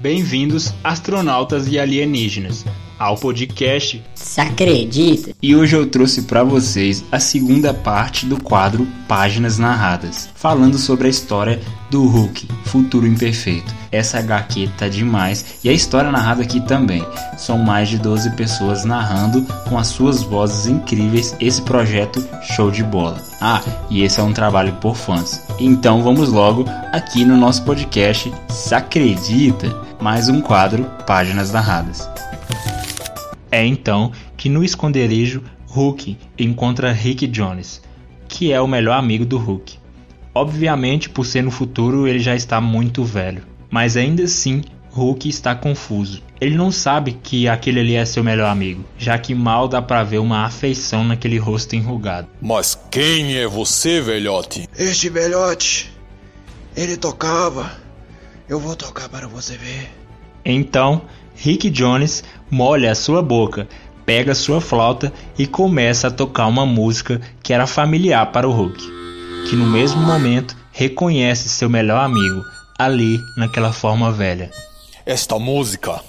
Bem-vindos, astronautas e alienígenas, ao podcast Se acredita? E hoje eu trouxe para vocês a segunda parte do quadro Páginas Narradas, falando sobre a história do Hulk, Futuro Imperfeito. Essa HQ tá demais e a história narrada aqui também. São mais de 12 pessoas narrando com as suas vozes incríveis esse projeto show de bola. Ah, e esse é um trabalho por fãs. Então vamos logo aqui no nosso podcast Se Acredita, mais um quadro Páginas Narradas. É então que no esconderijo Hulk encontra Rick Jones, que é o melhor amigo do Hulk. Obviamente, por ser no futuro, ele já está muito velho, mas ainda assim Hulk está confuso. Ele não sabe que aquele ali é seu melhor amigo, já que mal dá para ver uma afeição naquele rosto enrugado. Mas quem é você, velhote? Este velhote, ele tocava. Eu vou tocar para você ver. Então, Rick Jones molha a sua boca, pega sua flauta e começa a tocar uma música que era familiar para o Hulk, que no mesmo momento reconhece seu melhor amigo ali naquela forma velha. Esta música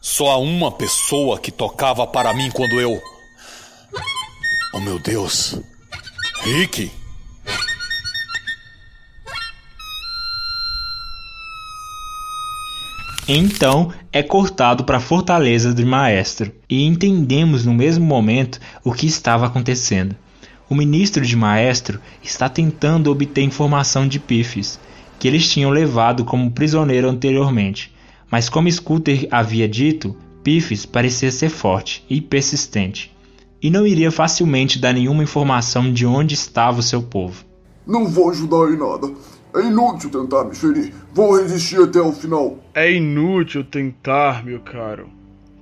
só há uma pessoa que tocava para mim quando eu. Oh meu Deus! Rick! Então é cortado para a fortaleza do maestro e entendemos no mesmo momento o que estava acontecendo. O ministro de maestro está tentando obter informação de Pifes, que eles tinham levado como prisioneiro anteriormente, mas como Scooter havia dito, Pifes parecia ser forte e persistente, e não iria facilmente dar nenhuma informação de onde estava o seu povo. Não vou ajudar em nada. É inútil tentar me ferir. Vou resistir até o final. É inútil tentar, meu caro.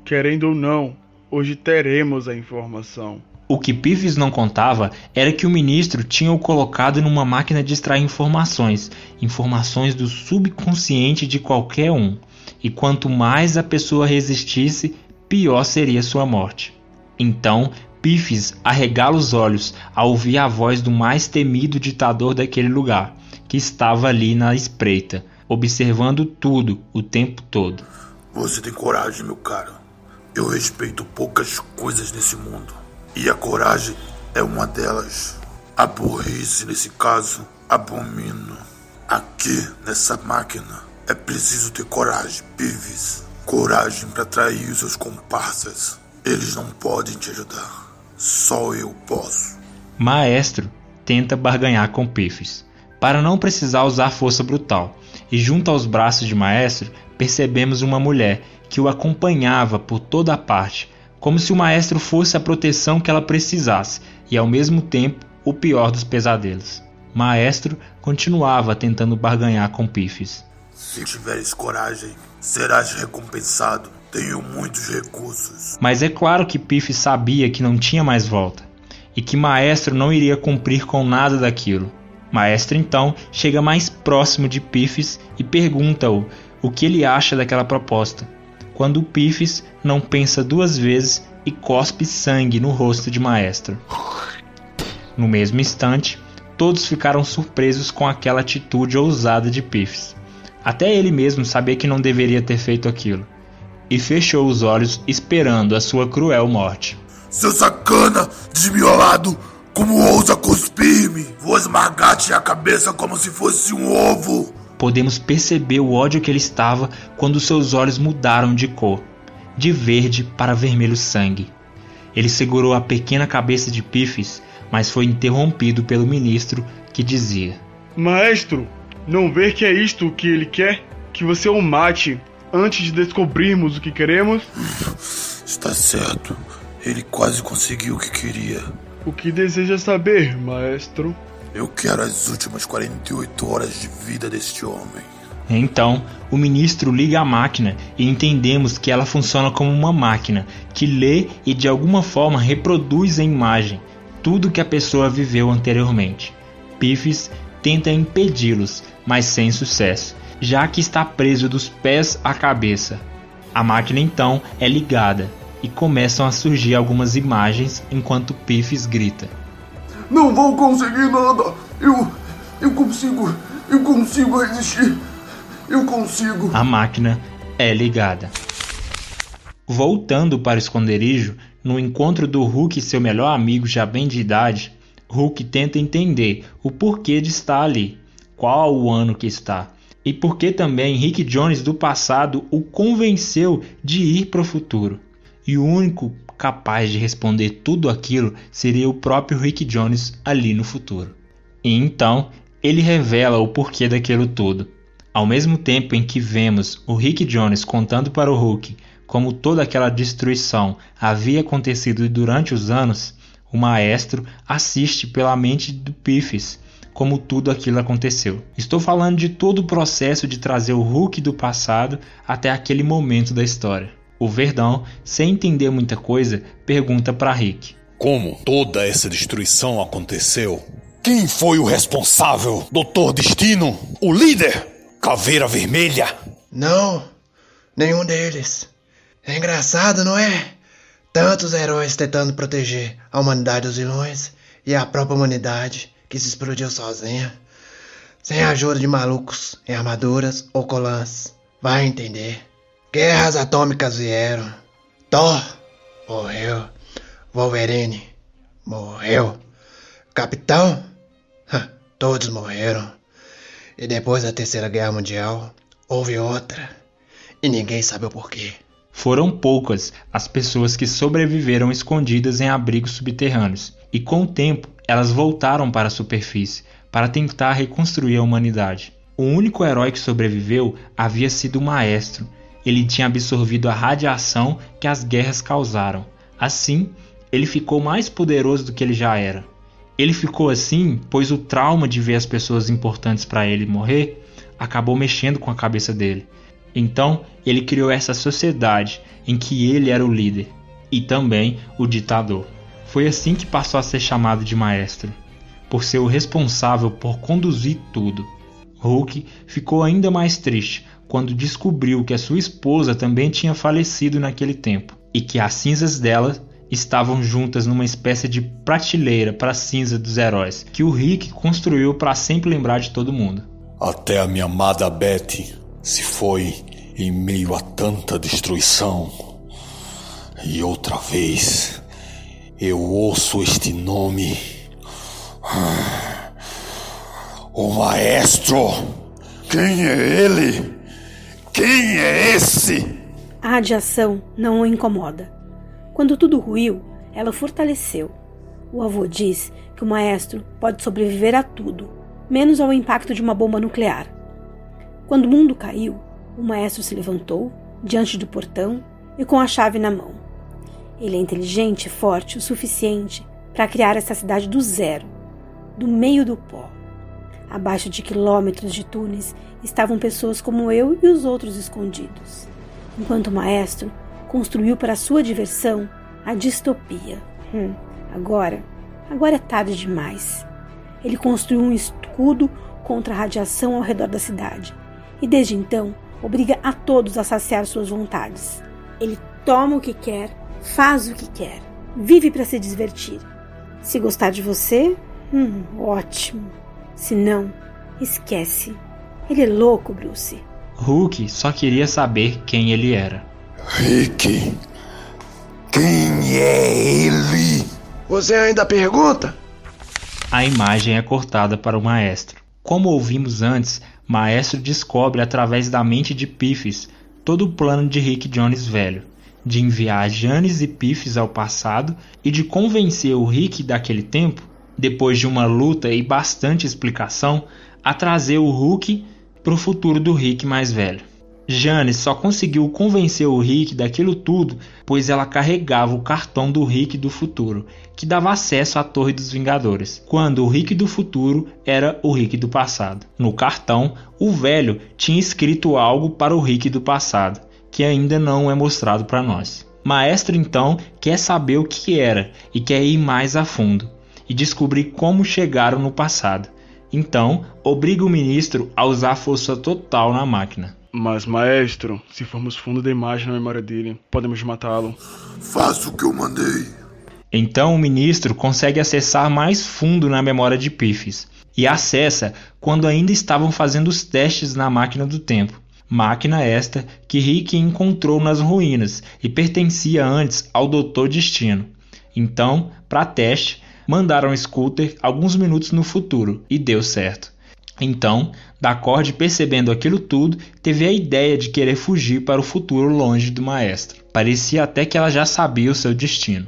Querendo ou não, hoje teremos a informação. O que Pives não contava era que o ministro tinha o colocado numa máquina de extrair informações, informações do subconsciente de qualquer um. E quanto mais a pessoa resistisse, pior seria sua morte. Então, Pifes arregala os olhos ao ouvir a voz do mais temido ditador daquele lugar que estava ali na espreita, observando tudo o tempo todo. Você tem coragem, meu caro. Eu respeito poucas coisas nesse mundo. E a coragem é uma delas. A burrice, nesse caso, abomino. Aqui, nessa máquina, é preciso ter coragem, Pives. Coragem para atrair os seus comparsas. Eles não podem te ajudar. Só eu posso. Maestro tenta barganhar com Pives para não precisar usar força brutal, e junto aos braços de Maestro percebemos uma mulher que o acompanhava por toda a parte, como se o Maestro fosse a proteção que ela precisasse e ao mesmo tempo o pior dos pesadelos. Maestro continuava tentando barganhar com Pifes. Se tiveres coragem, serás recompensado. Tenho muitos recursos. Mas é claro que Pifes sabia que não tinha mais volta e que Maestro não iria cumprir com nada daquilo. Maestro então chega mais próximo de Pifes e pergunta-o o que ele acha daquela proposta. Quando Pifes não pensa duas vezes e cospe sangue no rosto de Maestro. No mesmo instante, todos ficaram surpresos com aquela atitude ousada de Pifes. Até ele mesmo sabia que não deveria ter feito aquilo. E fechou os olhos esperando a sua cruel morte. Seu sacana, desmiolado, como ousa cuspir-me? Vou esmagar-te a cabeça como se fosse um ovo. Podemos perceber o ódio que ele estava quando seus olhos mudaram de cor, de verde para vermelho sangue. Ele segurou a pequena cabeça de Pifes, mas foi interrompido pelo ministro que dizia: Maestro, não vê que é isto o que ele quer? Que você o mate antes de descobrirmos o que queremos? Está certo. Ele quase conseguiu o que queria. O que deseja saber, maestro? Eu quero as últimas 48 horas de vida deste homem. Então, o ministro liga a máquina e entendemos que ela funciona como uma máquina que lê e de alguma forma reproduz a imagem tudo que a pessoa viveu anteriormente. Pifes tenta impedi-los, mas sem sucesso, já que está preso dos pés à cabeça. A máquina então é ligada e começam a surgir algumas imagens enquanto Pifes grita: Não vou conseguir nada! Eu. Eu consigo. Eu consigo resistir! Eu consigo. A máquina é ligada. Voltando para o esconderijo, no encontro do Hulk e seu melhor amigo já bem de idade, Hulk tenta entender o porquê de estar ali, qual o ano que está, e por que também Rick Jones do passado o convenceu de ir para o futuro. E o único capaz de responder tudo aquilo seria o próprio Rick Jones ali no futuro. E então ele revela o porquê daquilo tudo. Ao mesmo tempo em que vemos o Rick Jones contando para o Hulk como toda aquela destruição havia acontecido durante os anos, o maestro assiste pela mente do Piffes como tudo aquilo aconteceu. Estou falando de todo o processo de trazer o Hulk do passado até aquele momento da história. O Verdão, sem entender muita coisa, pergunta para Rick: Como toda essa destruição aconteceu? Quem foi o responsável? Doutor Destino? O líder? Caveira Vermelha? Não, nenhum deles. É engraçado, não é? Tantos heróis tentando proteger a humanidade dos vilões e a própria humanidade que se explodiu sozinha, sem a ajuda de malucos em armaduras ou colãs. Vai entender. Guerras atômicas vieram. Thor morreu. Wolverine morreu. Capitão? Todos morreram. E depois da Terceira Guerra Mundial, houve outra. E ninguém sabe o porquê. Foram poucas as pessoas que sobreviveram escondidas em abrigos subterrâneos, e com o tempo elas voltaram para a superfície para tentar reconstruir a humanidade. O único herói que sobreviveu havia sido o Maestro. Ele tinha absorvido a radiação que as guerras causaram. Assim, ele ficou mais poderoso do que ele já era. Ele ficou assim pois o trauma de ver as pessoas importantes para ele morrer acabou mexendo com a cabeça dele. Então, ele criou essa sociedade em que ele era o líder e também o ditador. Foi assim que passou a ser chamado de maestro, por ser o responsável por conduzir tudo. Hulk ficou ainda mais triste quando descobriu que a sua esposa também tinha falecido naquele tempo e que as cinzas dela estavam juntas numa espécie de prateleira para cinza dos heróis que o Rick construiu para sempre lembrar de todo mundo. Até a minha amada Betty se foi em meio a tanta destruição. E outra vez eu ouço este nome. O maestro! Quem é ele? Quem é esse? A radiação não o incomoda. Quando tudo ruiu, ela fortaleceu. O avô diz que o maestro pode sobreviver a tudo, menos ao impacto de uma bomba nuclear. Quando o mundo caiu, o maestro se levantou diante do portão e com a chave na mão. Ele é inteligente e forte o suficiente para criar essa cidade do zero, do meio do pó. Abaixo de quilômetros de túneis estavam pessoas como eu e os outros escondidos, enquanto o maestro construiu para sua diversão a distopia. Hum, agora, agora é tarde demais. Ele construiu um escudo contra a radiação ao redor da cidade e desde então obriga a todos a saciar suas vontades. Ele toma o que quer, faz o que quer, vive para se divertir. Se gostar de você, hum, ótimo. Se não, esquece. Ele é louco, Bruce. Hulk só queria saber quem ele era. Rick, quem é ele? Você ainda pergunta? A imagem é cortada para o maestro. Como ouvimos antes, Maestro descobre através da mente de Piffes todo o plano de Rick Jones velho, de enviar Janes e Piffes ao passado e de convencer o Rick daquele tempo, depois de uma luta e bastante explicação, a trazer o Hulk para o futuro do Rick mais velho. Jane só conseguiu convencer o Rick daquilo tudo pois ela carregava o cartão do Rick do futuro, que dava acesso à Torre dos Vingadores, quando o Rick do futuro era o Rick do passado. No cartão, o velho tinha escrito algo para o Rick do passado, que ainda não é mostrado para nós. Maestro então quer saber o que era e quer ir mais a fundo e descobrir como chegaram no passado. Então, obriga o ministro a usar força total na máquina. Mas, maestro, se formos fundo da imagem na memória dele, podemos matá-lo. Faça o que eu mandei. Então o ministro consegue acessar mais fundo na memória de Piffes e acessa quando ainda estavam fazendo os testes na máquina do tempo. Máquina esta que Rick encontrou nas ruínas e pertencia antes ao Doutor Destino. Então, para teste, mandaram Scooter alguns minutos no futuro e deu certo. Então, Dacord, percebendo aquilo tudo, teve a ideia de querer fugir para o futuro longe do maestro. Parecia até que ela já sabia o seu destino.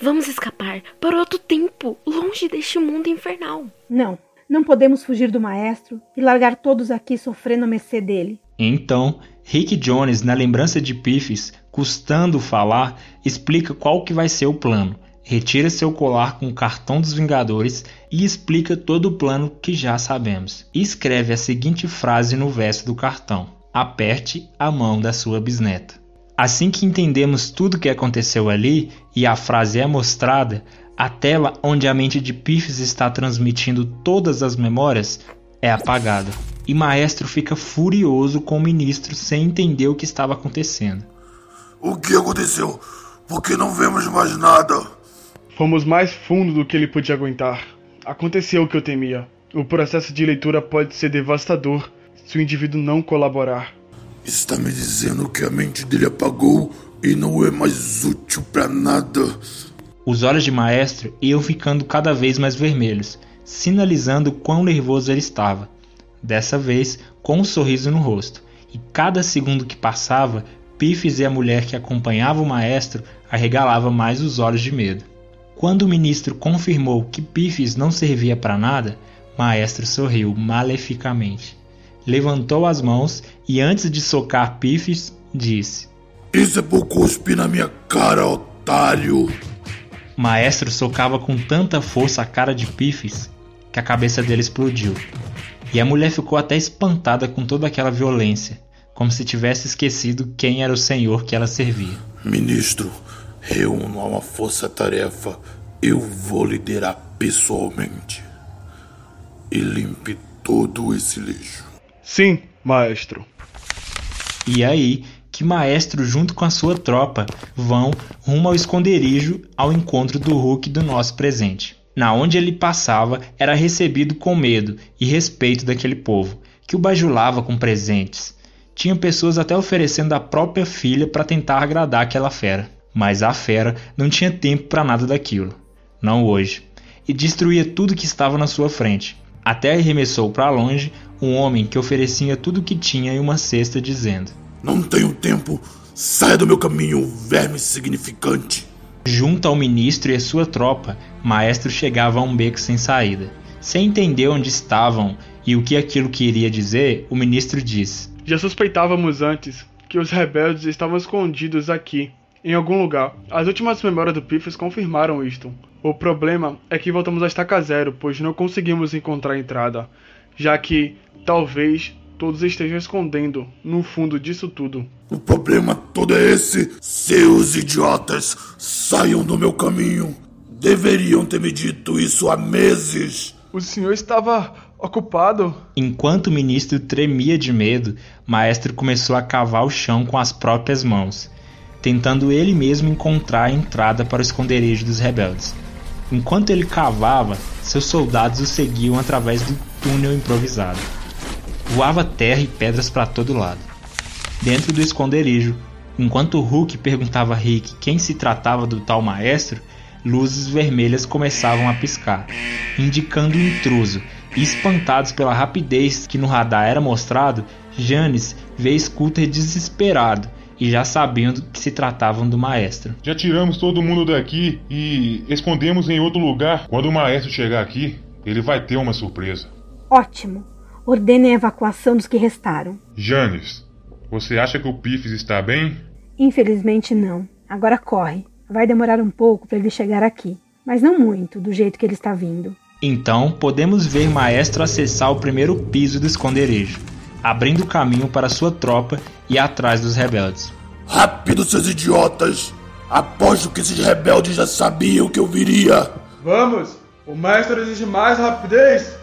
Vamos escapar para outro tempo, longe deste mundo infernal. Não, não podemos fugir do maestro e largar todos aqui sofrendo a mercê dele. Então, Rick Jones, na lembrança de Piffes, custando falar, explica qual que vai ser o plano. Retira seu colar com o cartão dos Vingadores e explica todo o plano que já sabemos. Escreve a seguinte frase no verso do cartão: Aperte a mão da sua bisneta. Assim que entendemos tudo o que aconteceu ali e a frase é mostrada, a tela onde a mente de Piffes está transmitindo todas as memórias é apagada. E Maestro fica furioso com o ministro sem entender o que estava acontecendo. O que aconteceu? Por que não vemos mais nada? Fomos mais fundo do que ele podia aguentar. Aconteceu o que eu temia. O processo de leitura pode ser devastador se o indivíduo não colaborar. Está me dizendo que a mente dele apagou e não é mais útil para nada. Os olhos de Maestro iam ficando cada vez mais vermelhos, sinalizando quão nervoso ele estava. Dessa vez, com um sorriso no rosto. E cada segundo que passava, Piffes e a mulher que acompanhava o maestro arregalava mais os olhos de medo. Quando o ministro confirmou que Piffes não servia para nada, Maestro sorriu maleficamente. Levantou as mãos e, antes de socar Piffes, disse: Isso é por cuspir na minha cara, otário! Maestro socava com tanta força a cara de Piffes que a cabeça dele explodiu. E a mulher ficou até espantada com toda aquela violência, como se tivesse esquecido quem era o senhor que ela servia. Ministro, reúno uma força-tarefa. Eu vou liderar pessoalmente. E limpe todo esse lixo. Sim, maestro. E aí que Maestro, junto com a sua tropa, vão rumo ao esconderijo ao encontro do Hulk do nosso presente. Na onde ele passava, era recebido com medo e respeito daquele povo, que o bajulava com presentes. Tinha pessoas até oferecendo a própria filha para tentar agradar aquela fera. Mas a fera não tinha tempo para nada daquilo. Não hoje. E destruía tudo que estava na sua frente. Até arremessou para longe um homem que oferecia tudo o que tinha em uma cesta, dizendo: Não tenho tempo. Saia do meu caminho, verme significante. Junto ao ministro e a sua tropa, Maestro chegava a um beco sem saída. Sem entender onde estavam e o que aquilo queria dizer, o ministro disse: Já suspeitávamos antes que os rebeldes estavam escondidos aqui, em algum lugar. As últimas memórias do Piffes confirmaram isto. O problema é que voltamos a estaca zero, pois não conseguimos encontrar a entrada, já que talvez todos estejam escondendo no fundo disso tudo. O problema todo é esse. Seus idiotas, saiam do meu caminho. Deveriam ter me dito isso há meses. O senhor estava ocupado? Enquanto o ministro tremia de medo, Maestro começou a cavar o chão com as próprias mãos, tentando ele mesmo encontrar a entrada para o esconderijo dos rebeldes. Enquanto ele cavava, seus soldados o seguiam através do túnel improvisado. Voava terra e pedras para todo lado. Dentro do esconderijo, enquanto Hulk perguntava a Rick quem se tratava do tal maestro, luzes vermelhas começavam a piscar, indicando o intruso, e espantados pela rapidez que no radar era mostrado, Janis vê Scooter desesperado e já sabendo que se tratavam do maestro. Já tiramos todo mundo daqui e escondemos em outro lugar. Quando o maestro chegar aqui, ele vai ter uma surpresa. Ótimo. Ordene a evacuação dos que restaram. Janis, você acha que o Piffes está bem? Infelizmente não. Agora corre. Vai demorar um pouco para ele chegar aqui, mas não muito, do jeito que ele está vindo. Então podemos ver Maestro acessar o primeiro piso do esconderijo, abrindo caminho para sua tropa e atrás dos rebeldes. Rápido, seus idiotas! Aposto que esses rebeldes já sabiam que eu viria. Vamos! O mestre exige mais rapidez!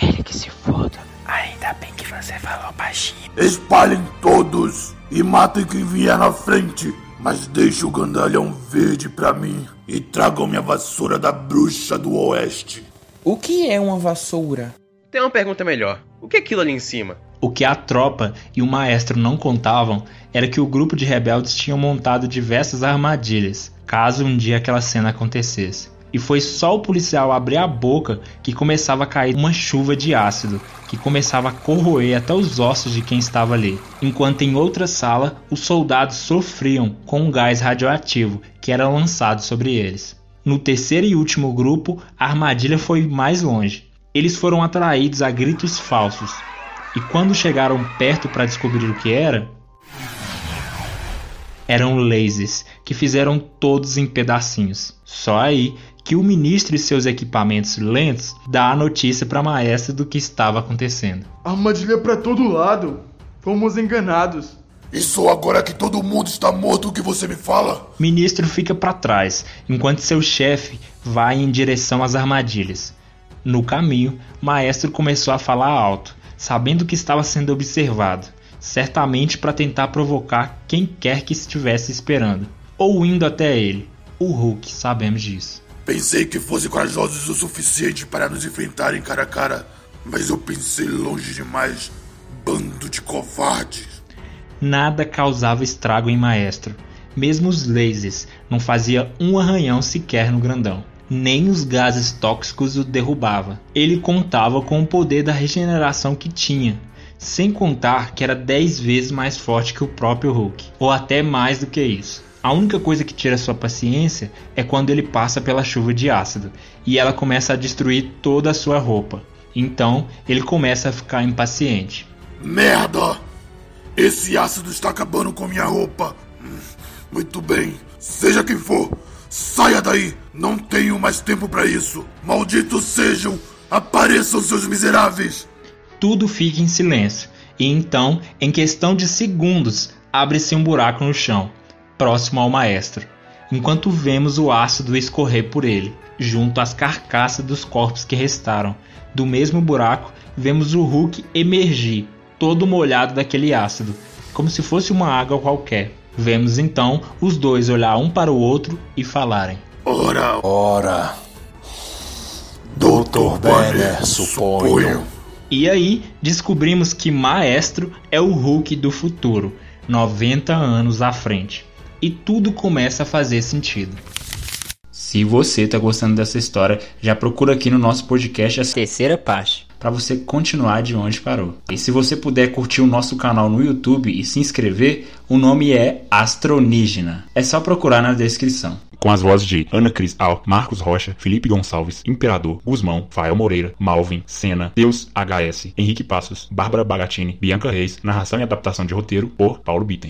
Ele que se foda. Ainda bem que você falou baixinho. Espalhem todos e matem quem vier na frente. Mas deixe o gandalhão verde pra mim e tragam minha vassoura da bruxa do oeste. O que é uma vassoura? Tem uma pergunta melhor. O que é aquilo ali em cima? O que a tropa e o maestro não contavam era que o grupo de rebeldes tinha montado diversas armadilhas, caso um dia aquela cena acontecesse. E foi só o policial abrir a boca que começava a cair uma chuva de ácido, que começava a corroer até os ossos de quem estava ali. Enquanto em outra sala, os soldados sofriam com um gás radioativo que era lançado sobre eles. No terceiro e último grupo, a armadilha foi mais longe. Eles foram atraídos a gritos falsos, e quando chegaram perto para descobrir o que era, eram lasers que fizeram todos em pedacinhos. Só aí que o ministro e seus equipamentos lentos dá a notícia para a maestra do que estava acontecendo. Armadilha para todo lado. Fomos enganados. E só agora que todo mundo está morto o que você me fala? Ministro fica para trás, enquanto seu chefe vai em direção às armadilhas. No caminho, Maestro começou a falar alto, sabendo que estava sendo observado, certamente para tentar provocar quem quer que estivesse esperando, ou indo até ele. O Hulk, sabemos disso. Pensei que fossem corajosos o suficiente para nos enfrentarem cara a cara, mas eu pensei longe demais. Bando de covardes. Nada causava estrago em Maestro. Mesmo os lasers não fazia um arranhão sequer no grandão. Nem os gases tóxicos o derrubava. Ele contava com o poder da regeneração que tinha, sem contar que era 10 vezes mais forte que o próprio Hulk, ou até mais do que isso. A única coisa que tira sua paciência é quando ele passa pela chuva de ácido e ela começa a destruir toda a sua roupa. Então ele começa a ficar impaciente. Merda! Esse ácido está acabando com minha roupa. Hum, muito bem, seja quem for, saia daí! Não tenho mais tempo para isso. Malditos sejam! Apareçam seus miseráveis! Tudo fica em silêncio e então, em questão de segundos, abre-se um buraco no chão próximo ao maestro, enquanto vemos o ácido escorrer por ele, junto às carcaças dos corpos que restaram. Do mesmo buraco, vemos o Hulk emergir, todo molhado daquele ácido, como se fosse uma água qualquer. Vemos então os dois olhar um para o outro e falarem: Ora, ora. Doutor Banner, suponho. E aí descobrimos que Maestro é o Hulk do futuro, 90 anos à frente e tudo começa a fazer sentido. Se você está gostando dessa história, já procura aqui no nosso podcast a terceira parte para você continuar de onde parou. E se você puder curtir o nosso canal no YouTube e se inscrever, o nome é Astronígena. É só procurar na descrição. Com as vozes de Ana Cris Al, Marcos Rocha, Felipe Gonçalves, Imperador, Guzmão, Fael Moreira, Malvin, Senna, Deus HS, Henrique Passos, Bárbara Bagatini, Bianca Reis, narração e adaptação de roteiro por Paulo Bitten.